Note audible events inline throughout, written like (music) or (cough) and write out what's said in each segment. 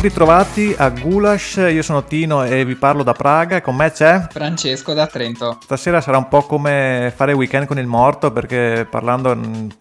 Ben ritrovati a Gulash, io sono Tino e vi parlo da Praga e con me c'è Francesco da Trento. Stasera sarà un po' come fare weekend con il morto perché parlando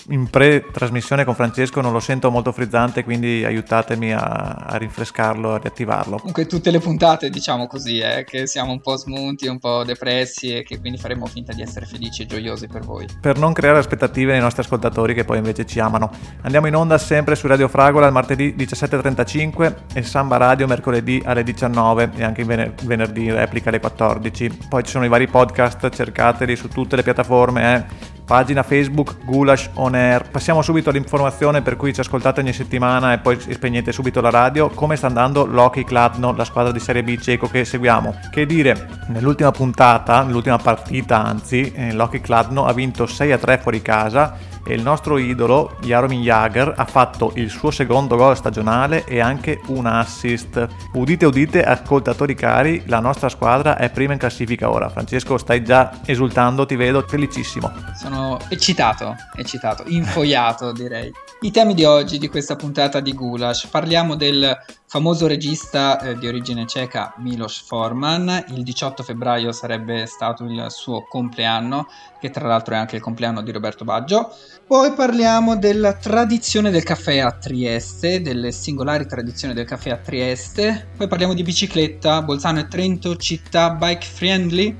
in pre-trasmissione con Francesco non lo sento molto frizzante quindi aiutatemi a, a rinfrescarlo, a riattivarlo. Comunque tutte le puntate diciamo così, eh, che siamo un po' smunti, un po' depressi e che quindi faremo finta di essere felici e gioiosi per voi. Per non creare aspettative nei nostri ascoltatori che poi invece ci amano. Andiamo in onda sempre su Radio Fragola il martedì 17.35 e Samba Radio mercoledì alle 19 e anche in venerdì in replica alle 14. Poi ci sono i vari podcast, cercateli su tutte le piattaforme, eh. pagina Facebook Gulash On Air. Passiamo subito all'informazione per cui ci ascoltate ogni settimana e poi spegnete subito la radio. Come sta andando Loki Kladno, la squadra di Serie B cieco che seguiamo? Che dire, nell'ultima puntata, nell'ultima partita anzi, eh, Loki Kladno ha vinto 6 a 3 fuori casa e il nostro idolo Jaromir Jagr ha fatto il suo secondo gol stagionale e anche un assist. Udite udite ascoltatori cari, la nostra squadra è prima in classifica ora. Francesco stai già esultando, ti vedo felicissimo. Sono eccitato, eccitato, infoiato direi. I temi di oggi, di questa puntata di Gulash, parliamo del famoso regista eh, di origine ceca Milos Forman. Il 18 febbraio sarebbe stato il suo compleanno, che tra l'altro è anche il compleanno di Roberto Baggio. Poi parliamo della tradizione del caffè a Trieste, delle singolari tradizioni del caffè a Trieste. Poi parliamo di bicicletta, Bolzano e Trento, città bike friendly,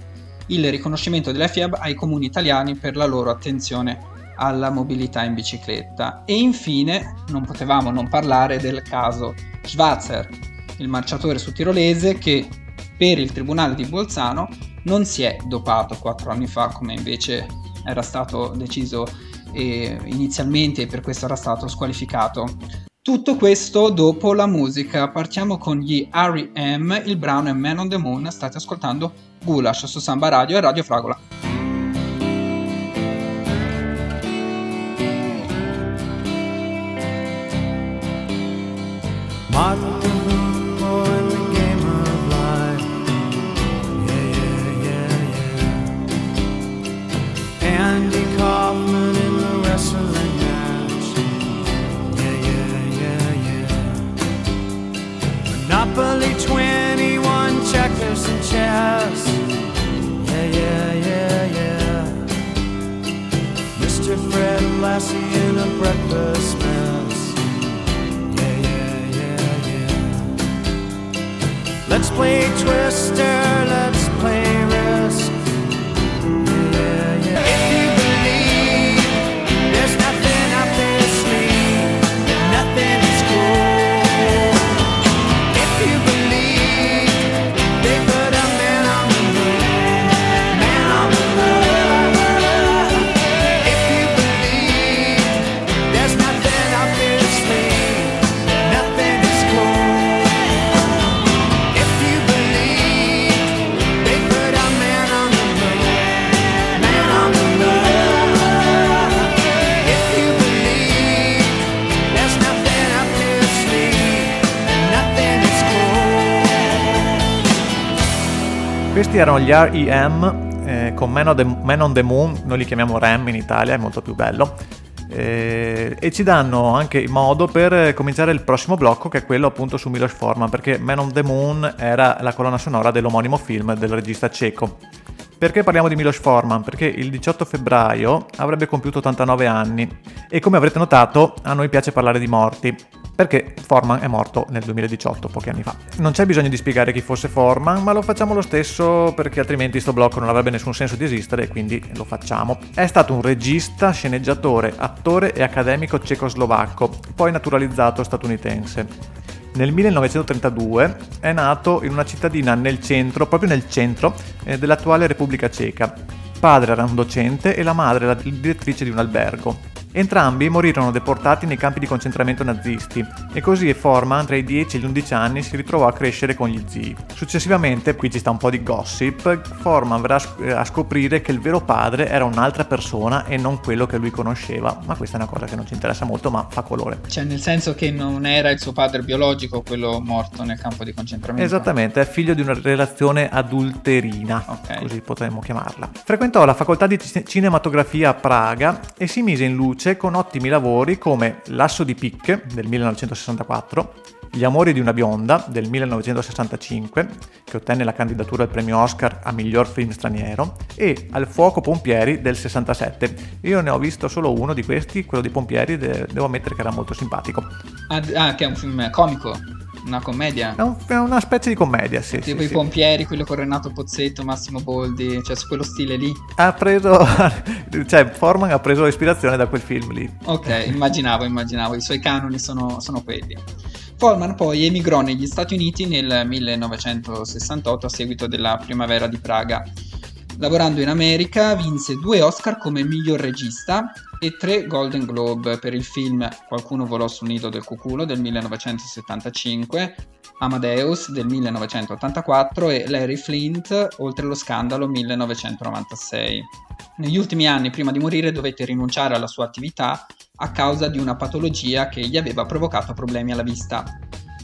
il riconoscimento della FIAB ai comuni italiani per la loro attenzione alla mobilità in bicicletta. E infine non potevamo non parlare del caso Schwarzer, il marciatore su tirolese che per il tribunale di Bolzano non si è dopato quattro anni fa come invece era stato deciso eh, inizialmente e per questo era stato squalificato. Tutto questo dopo la musica. Partiamo con gli R.E.M. Il brano è Man on the Moon. State ascoltando Gulash su Samba Radio e Radio Fragola. Questi erano gli REM eh, con Man on, the, Man on, the, Moon, noi li chiamiamo REM in Italia, è molto più bello. Eh, e ci danno anche il modo per cominciare il prossimo blocco che è quello appunto su Milos Forman perché Man on the Moon era la colonna sonora dell'omonimo film del regista cieco. Perché parliamo di Milos Forman? Perché il 18 febbraio avrebbe compiuto 89 anni e come avrete notato a noi piace parlare di morti perché Forman è morto nel 2018, pochi anni fa. Non c'è bisogno di spiegare chi fosse Forman, ma lo facciamo lo stesso perché altrimenti sto blocco non avrebbe nessun senso di esistere e quindi lo facciamo. È stato un regista, sceneggiatore, attore e accademico cecoslovacco, poi naturalizzato statunitense. Nel 1932 è nato in una cittadina nel centro, proprio nel centro eh, dell'attuale Repubblica Ceca. Padre era un docente e la madre la direttrice di un albergo. Entrambi morirono deportati nei campi di concentramento nazisti e così Forman tra i 10 e gli 11 anni si ritrovò a crescere con gli zii. Successivamente, qui ci sta un po' di gossip, Forman verrà a scoprire che il vero padre era un'altra persona e non quello che lui conosceva, ma questa è una cosa che non ci interessa molto, ma fa colore. Cioè nel senso che non era il suo padre biologico quello morto nel campo di concentramento? Esattamente, è figlio di una relazione adulterina, okay. così potremmo chiamarla. Frequentò la facoltà di cinematografia a Praga e si mise in luce luce con ottimi lavori come L'asso di picche del 1964, Gli amori di una bionda del 1965, che ottenne la candidatura al premio Oscar a miglior film straniero, e Al fuoco Pompieri del 67. Io ne ho visto solo uno di questi, quello di Pompieri, devo ammettere che era molto simpatico. Ah, ah che è un film comico? Una commedia? È, un, è, una specie di commedia, sì. Tipo sì, i sì. pompieri, quello con Renato Pozzetto, Massimo Boldi, cioè su quello stile lì. Ha preso, (laughs) cioè Forman ha preso ispirazione da quel film lì. Ok, immaginavo, immaginavo, i suoi canoni sono, sono quelli. Forman poi emigrò negli Stati Uniti nel 1968 a seguito della primavera di Praga. Lavorando in America vinse due Oscar come miglior regista e tre Golden Globe per il film Qualcuno volò sul nido del cuculo del 1975, Amadeus del 1984 e Larry Flint oltre lo scandalo 1996. Negli ultimi anni prima di morire dovette rinunciare alla sua attività a causa di una patologia che gli aveva provocato problemi alla vista.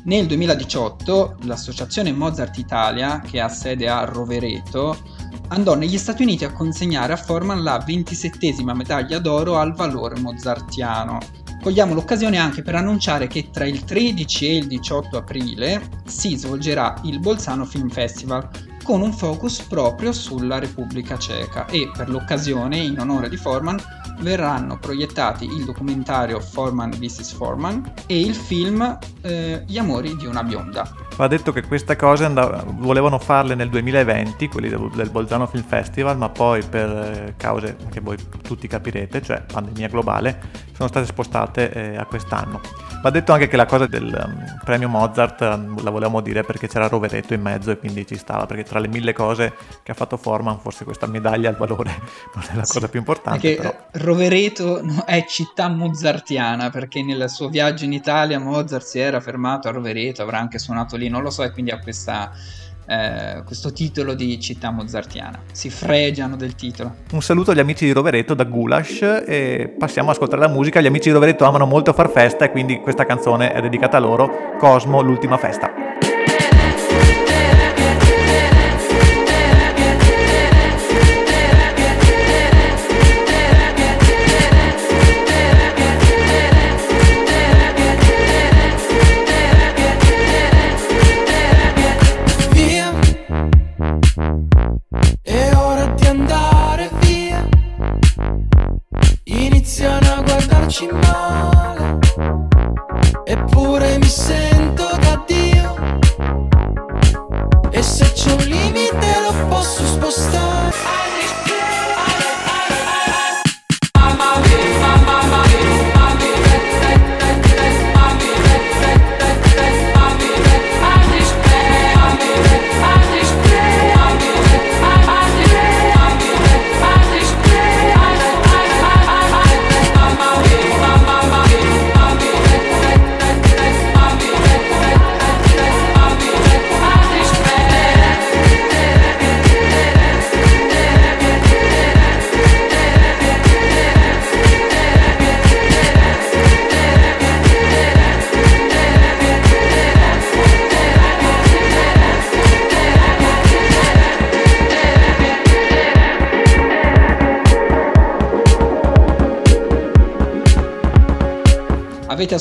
Nel 2018 l'associazione Mozart Italia, che ha sede a Rovereto, andò negli Stati Uniti a consegnare a Forman la 27esima medaglia d'oro al valore mozartiano. Cogliamo l'occasione anche per annunciare che tra il 13 e il 18 aprile si svolgerà il Bolzano Film Festival con un focus proprio sulla Repubblica Ceca e per l'occasione, in onore di Forman, verranno proiettati il documentario Forman vs. Forman e il film eh, Gli amori di una bionda. Va detto che queste cose andav- volevano farle nel 2020, quelli del, del Bolzano Film Festival, ma poi per eh, cause che voi tutti capirete, cioè pandemia globale, sono state spostate eh, a quest'anno. Va detto anche che la cosa del um, premio Mozart um, la volevamo dire perché c'era Roveretto in mezzo e quindi ci stava, perché tra le mille cose che ha fatto Forman forse questa medaglia al valore (laughs) non è la sì, cosa più importante. Però. Rovereto è città mozartiana perché nel suo viaggio in Italia Mozart si era fermato a Rovereto, avrà anche suonato lì, non lo so, e quindi ha questa eh, questo titolo di città mozartiana. Si fregiano del titolo. Un saluto agli amici di Rovereto da Gulash e passiamo ad ascoltare la musica. Gli amici di Rovereto amano molto far festa e quindi questa canzone è dedicata a loro. Cosmo, l'ultima festa.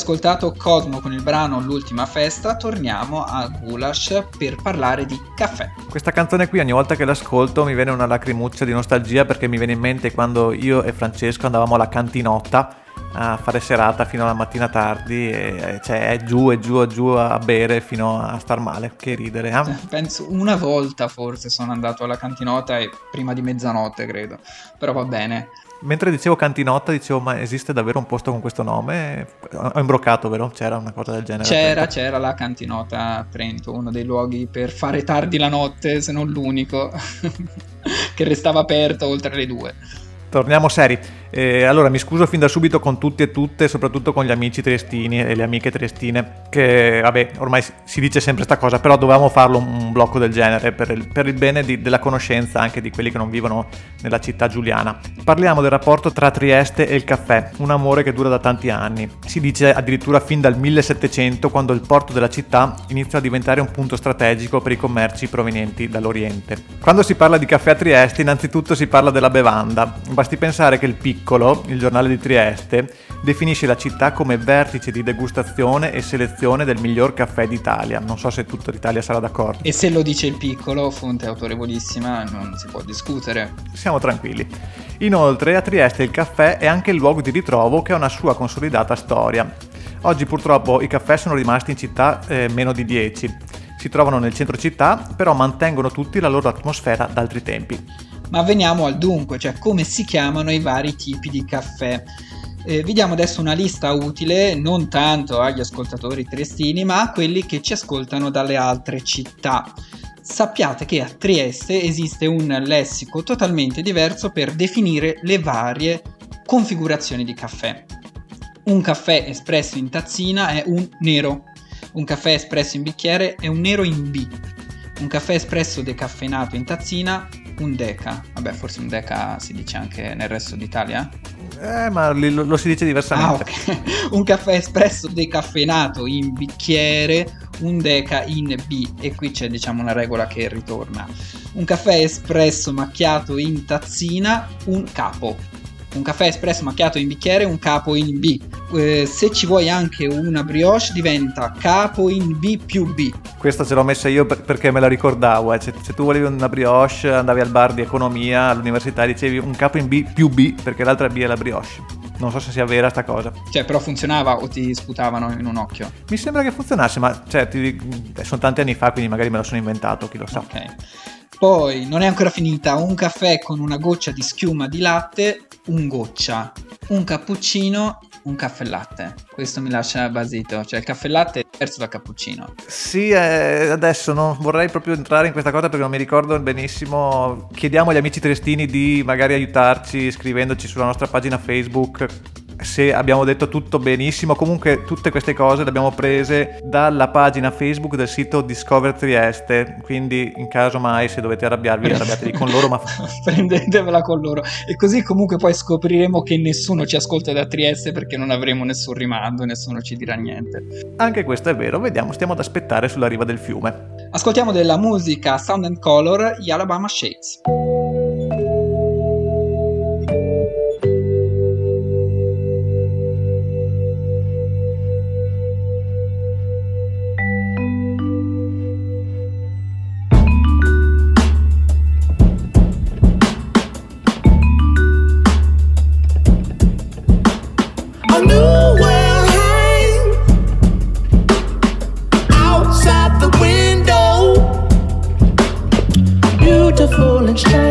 Ascoltato Cosmo con il brano L'ultima festa, torniamo a Gulash per parlare di caffè. Questa canzone qui ogni volta che l'ascolto mi viene una lacrimuccia di nostalgia perché mi viene in mente quando io e Francesco andavamo alla cantinotta a fare serata fino alla mattina tardi e cioè è giù e giù e giù a bere fino a star male, che ridere. Eh? Penso una volta forse sono andato alla cantinota e prima di mezzanotte credo, però va bene. Mentre dicevo cantinotta, dicevo, ma esiste davvero un posto con questo nome? Ho imbroccato, vero? C'era una cosa del genere? C'era, c'era la cantinota a Trento, uno dei luoghi per fare tardi la notte, se non l'unico, (laughs) che restava aperto oltre le due. Torniamo seri. E allora mi scuso fin da subito con tutti e tutte, soprattutto con gli amici triestini e le amiche triestine, che vabbè, ormai si dice sempre questa cosa, però dovevamo farlo un blocco del genere per il, per il bene di, della conoscenza anche di quelli che non vivono nella città giuliana. Parliamo del rapporto tra Trieste e il caffè, un amore che dura da tanti anni. Si dice addirittura fin dal 1700, quando il porto della città inizia a diventare un punto strategico per i commerci provenienti dall'Oriente. Quando si parla di caffè a Trieste, innanzitutto si parla della bevanda. Basti pensare che il picco Piccolo, il giornale di Trieste, definisce la città come vertice di degustazione e selezione del miglior caffè d'Italia. Non so se tutta l'Italia sarà d'accordo. E se lo dice il Piccolo, fonte autorevolissima, non si può discutere. Siamo tranquilli. Inoltre a Trieste il caffè è anche il luogo di ritrovo che ha una sua consolidata storia. Oggi purtroppo i caffè sono rimasti in città eh, meno di 10. Si trovano nel centro città, però mantengono tutti la loro atmosfera d'altri tempi. Ma veniamo al dunque, cioè come si chiamano i vari tipi di caffè. Eh, vi diamo adesso una lista utile non tanto agli ascoltatori triestini, ma a quelli che ci ascoltano dalle altre città. Sappiate che a Trieste esiste un lessico totalmente diverso per definire le varie configurazioni di caffè. Un caffè espresso in tazzina è un nero, un caffè espresso in bicchiere è un nero in B, un caffè espresso decaffeinato in tazzina un deca. Vabbè, forse un deca si dice anche nel resto d'Italia? Eh, ma lo, lo si dice diversamente. Ah, okay. (laughs) un caffè espresso decaffeinato in bicchiere, un deca in B. E qui c'è, diciamo, una regola che ritorna. Un caffè espresso macchiato in tazzina, un capo un caffè espresso macchiato in bicchiere, un capo in B. Eh, se ci vuoi anche una brioche diventa capo in B più B. Questa ce l'ho messa io perché me la ricordavo. Eh. Se, se, tu volevi una brioche andavi al bar di economia all'università e dicevi un capo in B più B perché l'altra B è la brioche. Non so se sia vera sta cosa. Cioè, però funzionava o ti sputavano in un occhio? Mi sembra che funzionasse, ma cioè, ti, sono tanti anni fa, quindi magari me lo sono inventato, chi lo sa. Ok. Poi non è ancora finita, un caffè con una goccia di schiuma di latte, un goccia, un cappuccino, un caffè latte. Questo mi lascia basito, cioè il caffè latte è diverso dal cappuccino. Sì, eh, adesso non vorrei proprio entrare in questa cosa perché non mi ricordo benissimo. Chiediamo agli amici triestini di magari aiutarci scrivendoci sulla nostra pagina Facebook se abbiamo detto tutto benissimo, comunque tutte queste cose le abbiamo prese dalla pagina Facebook del sito Discover Trieste, quindi in caso mai se dovete arrabbiarvi (laughs) arrabbiatevi con loro, ma (laughs) prendetevela con loro. E così comunque poi scopriremo che nessuno ci ascolta da Trieste perché non avremo nessun rimando, nessuno ci dirà niente. Anche questo è vero, vediamo, stiamo ad aspettare sulla riva del fiume. Ascoltiamo della musica Sound and Color, gli Alabama Shades. much.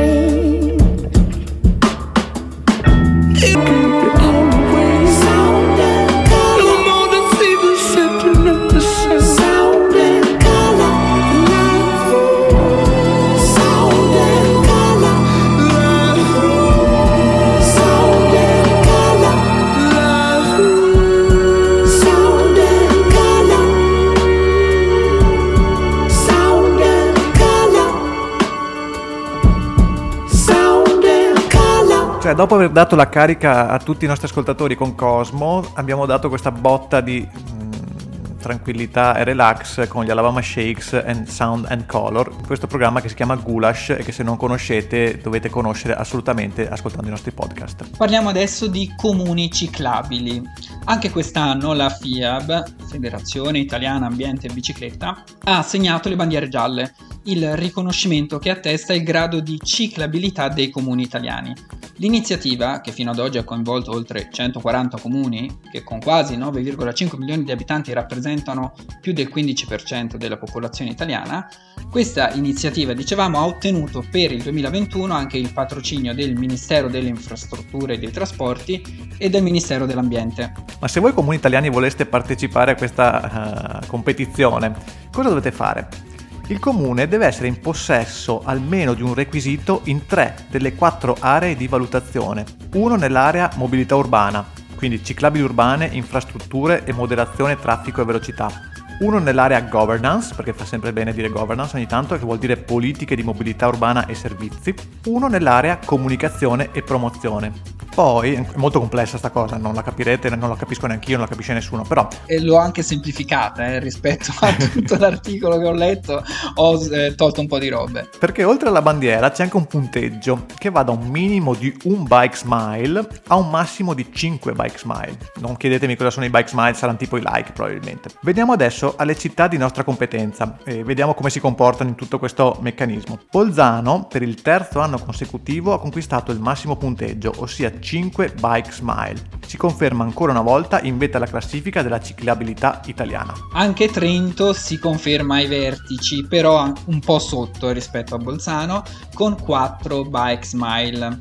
Cioè, dopo aver dato la carica a tutti i nostri ascoltatori con Cosmo, abbiamo dato questa botta di mh, tranquillità e relax con gli Alabama Shakes and Sound and Color, questo programma che si chiama Gulash e che se non conoscete dovete conoscere assolutamente ascoltando i nostri podcast. Parliamo adesso di comuni ciclabili. Anche quest'anno la FIAB, Federazione Italiana Ambiente e Bicicletta, ha assegnato le bandiere gialle, il riconoscimento che attesta il grado di ciclabilità dei comuni italiani. L'iniziativa, che fino ad oggi ha coinvolto oltre 140 comuni, che con quasi 9,5 milioni di abitanti rappresentano più del 15% della popolazione italiana, questa iniziativa, dicevamo, ha ottenuto per il 2021 anche il patrocinio del Ministero delle Infrastrutture e dei Trasporti e del Ministero dell'Ambiente. Ma se voi comuni italiani voleste partecipare a questa uh, competizione, cosa dovete fare? Il comune deve essere in possesso almeno di un requisito in tre delle quattro aree di valutazione. Uno nell'area mobilità urbana, quindi ciclabili urbane, infrastrutture e moderazione traffico e velocità. Uno nell'area governance, perché fa sempre bene dire governance ogni tanto, che vuol dire politiche di mobilità urbana e servizi. Uno nell'area comunicazione e promozione, poi è molto complessa sta cosa, non la capirete, non la capisco neanche io, non la capisce nessuno, però... E l'ho anche semplificata eh, rispetto a (laughs) tutto l'articolo che ho letto, ho eh, tolto un po' di robe. Perché oltre alla bandiera c'è anche un punteggio che va da un minimo di un bike smile a un massimo di 5 bike smile. Non chiedetemi cosa sono i bike smile, saranno tipo i like probabilmente. Veniamo adesso alle città di nostra competenza e vediamo come si comportano in tutto questo meccanismo. Bolzano per il terzo anno consecutivo ha conquistato il massimo punteggio, ossia 5 Bike Smile. Si conferma ancora una volta in vetta alla classifica della ciclabilità italiana. Anche Trento si conferma ai vertici, però un po' sotto rispetto a Bolzano, con 4 Bike Smile.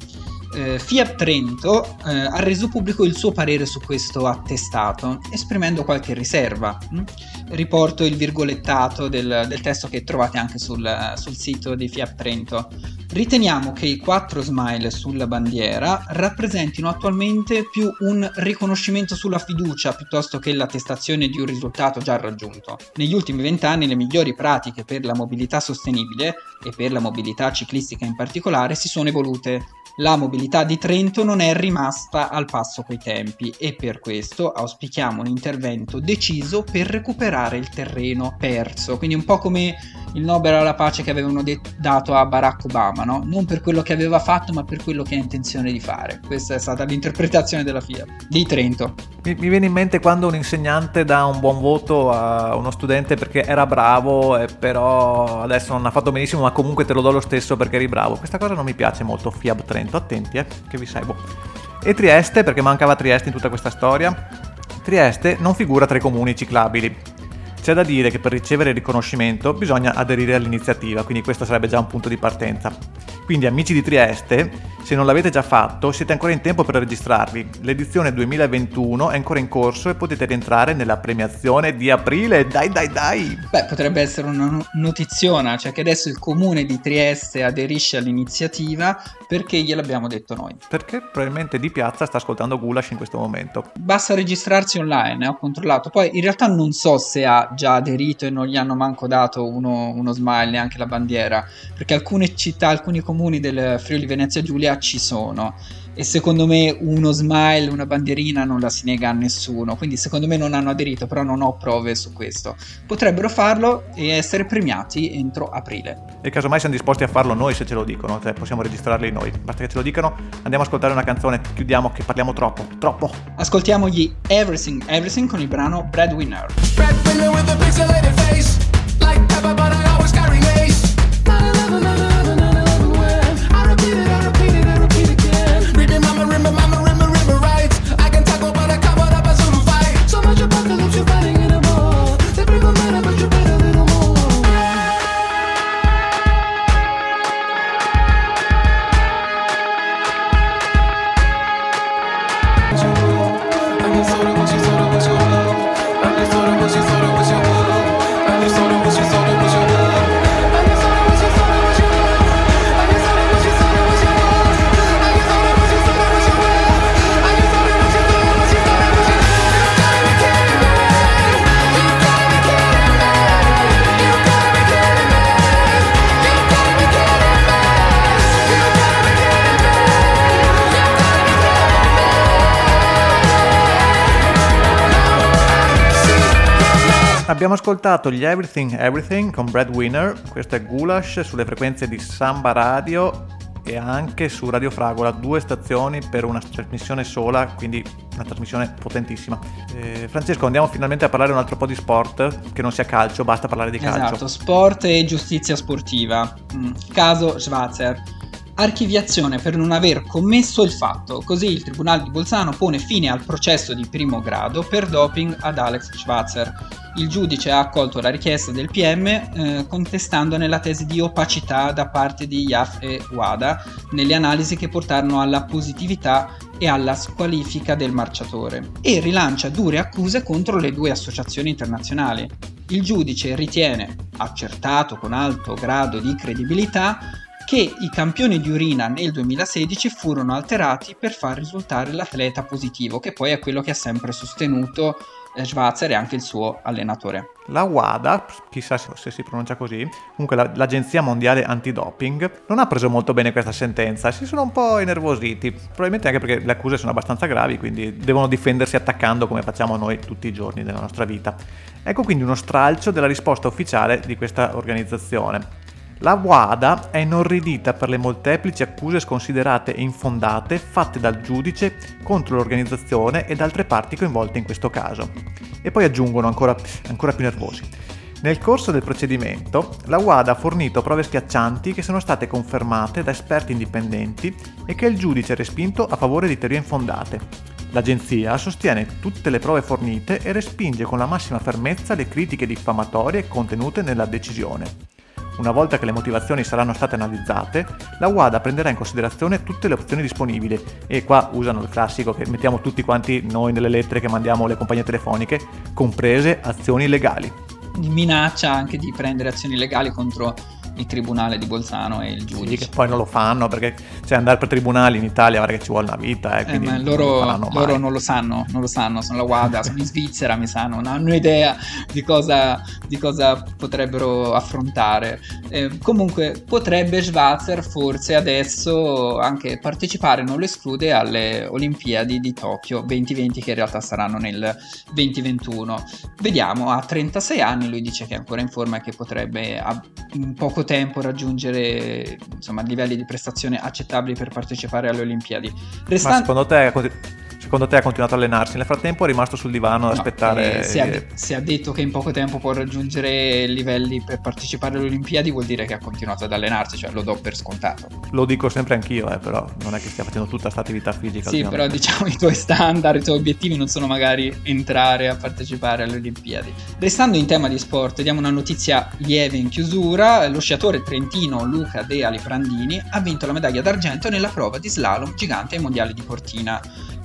Eh, Fiat Trento eh, ha reso pubblico il suo parere su questo attestato, esprimendo qualche riserva. Mm? Riporto il virgolettato del, del, testo che trovate anche sul, sul sito di Fiat Trento. Riteniamo che i quattro smile sulla bandiera rappresentino attualmente più un riconoscimento sulla fiducia piuttosto che l'attestazione di un risultato già raggiunto. Negli ultimi vent'anni le migliori pratiche per la mobilità sostenibile e per la mobilità ciclistica in particolare si sono evolute la mobilità di Trento non è rimasta al passo coi tempi e per questo auspichiamo un intervento deciso per recuperare il terreno perso, quindi un po' come il Nobel alla pace che avevano de- dato a Barack Obama, no? non per quello che aveva fatto ma per quello che ha intenzione di fare. Questa è stata l'interpretazione della Fiat di Trento. Mi, mi viene in mente quando un insegnante dà un buon voto a uno studente perché era bravo, e però adesso non ha fatto benissimo, ma comunque te lo do lo stesso perché eri bravo. Questa cosa non mi piace molto, Fiat Trento, attenti eh, che vi seguo. E Trieste, perché mancava Trieste in tutta questa storia. Trieste non figura tra i comuni ciclabili, c'è da dire che per ricevere il riconoscimento bisogna aderire all'iniziativa, quindi questo sarebbe già un punto di partenza. Quindi amici di Trieste, se non l'avete già fatto, siete ancora in tempo per registrarvi. L'edizione 2021 è ancora in corso e potete rientrare nella premiazione di aprile. Dai, dai, dai! Beh, potrebbe essere una notiziona, cioè che adesso il comune di Trieste aderisce all'iniziativa perché gliel'abbiamo detto noi. Perché probabilmente di piazza sta ascoltando Gulash in questo momento. Basta registrarsi online, eh, ho controllato. Poi in realtà non so se ha già aderito e non gli hanno manco dato uno, uno smile, neanche la bandiera, perché alcune città, alcuni comuni del Friuli Venezia Giulia ci sono e secondo me uno smile, una bandierina non la si nega a nessuno, quindi secondo me non hanno aderito, però non ho prove su questo. Potrebbero farlo e essere premiati entro aprile. E casomai siamo disposti a farlo noi se ce lo dicono, cioè possiamo registrarli noi, basta che ce lo dicano. Andiamo a ascoltare una canzone, chiudiamo che parliamo troppo, troppo. Ascoltiamo gli Everything Everything con il brano Breadwinner. Breadwinner with a pixelated face, like pepper but I always carry lace. Abbiamo ascoltato gli Everything Everything con Breadwinner, questo è Gulash sulle frequenze di Samba Radio e anche su Radio Fragola, due stazioni per una trasmissione sola, quindi una trasmissione potentissima. Eh, Francesco, andiamo finalmente a parlare un altro po' di sport, che non sia calcio, basta parlare di calcio. Esatto, sport e giustizia sportiva. Mm. Caso Schwarzer archiviazione per non aver commesso il fatto. Così il Tribunale di Bolzano pone fine al processo di primo grado per doping ad Alex Schwarzer. Il giudice ha accolto la richiesta del PM eh, contestandone la tesi di opacità da parte di IAF e WADA nelle analisi che portarono alla positività e alla squalifica del marciatore e rilancia dure accuse contro le due associazioni internazionali. il giudice ritiene, accertato con alto grado di credibilità, che i campioni di urina nel 2016 furono alterati per far risultare l'atleta positivo, che poi è quello che ha sempre sostenuto eh, Schwarzer e anche il suo allenatore. La WADA, chissà se si pronuncia così, comunque la, l'Agenzia Mondiale Antidoping, non ha preso molto bene questa sentenza, si sono un po' innervositi, probabilmente anche perché le accuse sono abbastanza gravi, quindi devono difendersi attaccando come facciamo noi tutti i giorni della nostra vita. Ecco quindi uno stralcio della risposta ufficiale di questa organizzazione. La WADA è inorridita per le molteplici accuse sconsiderate e infondate fatte dal giudice contro l'organizzazione ed altre parti coinvolte in questo caso. E poi aggiungono ancora, ancora più nervosi. Nel corso del procedimento, la WADA ha fornito prove schiaccianti che sono state confermate da esperti indipendenti e che il giudice ha respinto a favore di teorie infondate. L'agenzia sostiene tutte le prove fornite e respinge con la massima fermezza le critiche diffamatorie contenute nella decisione. Una volta che le motivazioni saranno state analizzate, la WADA prenderà in considerazione tutte le opzioni disponibili e qua usano il classico che mettiamo tutti quanti noi nelle lettere che mandiamo alle compagnie telefoniche, comprese azioni legali. Minaccia anche di prendere azioni legali contro il tribunale di Bolzano e il giudice. Sì, che poi non lo fanno perché cioè, andare per tribunali in Italia guarda che ci vuole una vita. Eh, eh, ma loro, non, loro non, lo sanno, non lo sanno, sono la WADA, sono in Svizzera, mi sa, non hanno idea di cosa, di cosa potrebbero affrontare. Eh, comunque potrebbe Schwarzer forse adesso anche partecipare, non lo esclude, alle Olimpiadi di Tokyo 2020 che in realtà saranno nel 2021. Vediamo, ha 36 anni, lui dice che è ancora in forma e che potrebbe in poco poco tempo raggiungere insomma, livelli di prestazione accettabili per partecipare alle Olimpiadi. Restan- Ma secondo te Secondo te ha continuato a allenarsi? Nel frattempo è rimasto sul divano ad no, aspettare. Eh, se, ha, se, ha, detto che in poco tempo può raggiungere livelli per partecipare alle Olimpiadi, vuol dire che ha continuato ad allenarsi, cioè lo do per scontato. Lo dico sempre anch'io, eh, però non è che stia facendo tutta questa attività fisica. Sì, però diciamo (laughs) i tuoi standard, i tuoi obiettivi non sono magari entrare a partecipare alle Olimpiadi. Restando in tema di sport, diamo una notizia lieve in chiusura. Lo sciatore trentino Luca De Aliprandini ha vinto la medaglia d'argento nella prova di slalom gigante ai mondiali di Cortina.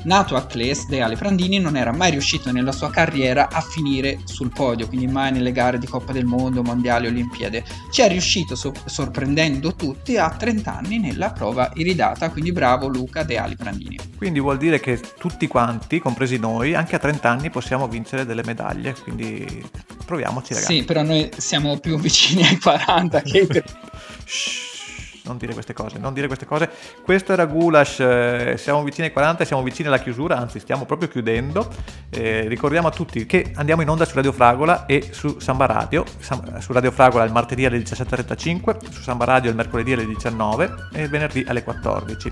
Nato a Cles, De Aleprandini non era mai riuscito nella sua carriera a finire sul podio, quindi mai nelle gare di Coppa del Mondo, Mondiali, Olimpiadi. Ci è riuscito so- sorprendendo tutti a 30 anni nella prova iridata, quindi bravo Luca De Aleprandini. Quindi vuol dire che tutti quanti, compresi noi, anche a 30 anni possiamo vincere delle medaglie, quindi proviamoci ragazzi. Sì, però noi siamo più vicini ai 40 che... per (laughs) non dire queste cose, non dire queste cose. Questo era Gulash, eh, siamo vicini ai 40, siamo vicini alla chiusura, anzi stiamo proprio chiudendo. Eh, ricordiamo a tutti che andiamo in onda su Radio Fragola e su Samba Radio, su Radio Fragola il martedì alle 17.35, su Samba Radio il mercoledì alle 19 e il venerdì alle 14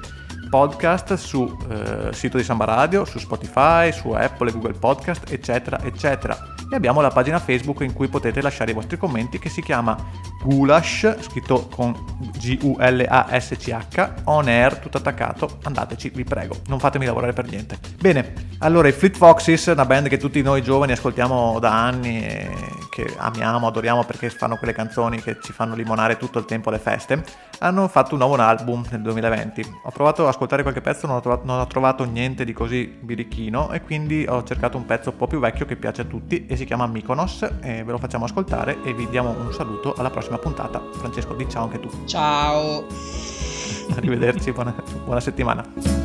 podcast sul eh, sito di Samba Radio, su Spotify, su Apple Google Podcast, eccetera, eccetera e abbiamo la pagina Facebook in cui potete lasciare i vostri commenti che si chiama Gulash, scritto con G-U-L-A-S-C-H, on air, tutto attaccato, andateci, vi prego, non fatemi lavorare per niente. Bene, allora i Fleet Foxes, una band che tutti noi giovani ascoltiamo da anni e che amiamo, adoriamo perché fanno quelle canzoni che ci fanno limonare tutto il tempo alle feste, hanno fatto un nuovo album nel 2020. Ho provato ad ascoltare qualche pezzo, non ho, trovato, non ho trovato niente di così birichino e quindi ho cercato un pezzo un po' più vecchio che piace a tutti e si chiama Mykonos e ve lo facciamo ascoltare e vi diamo un saluto alla prossima puntata. Francesco, di ciao anche tu. Ciao. Arrivederci, buona, buona settimana.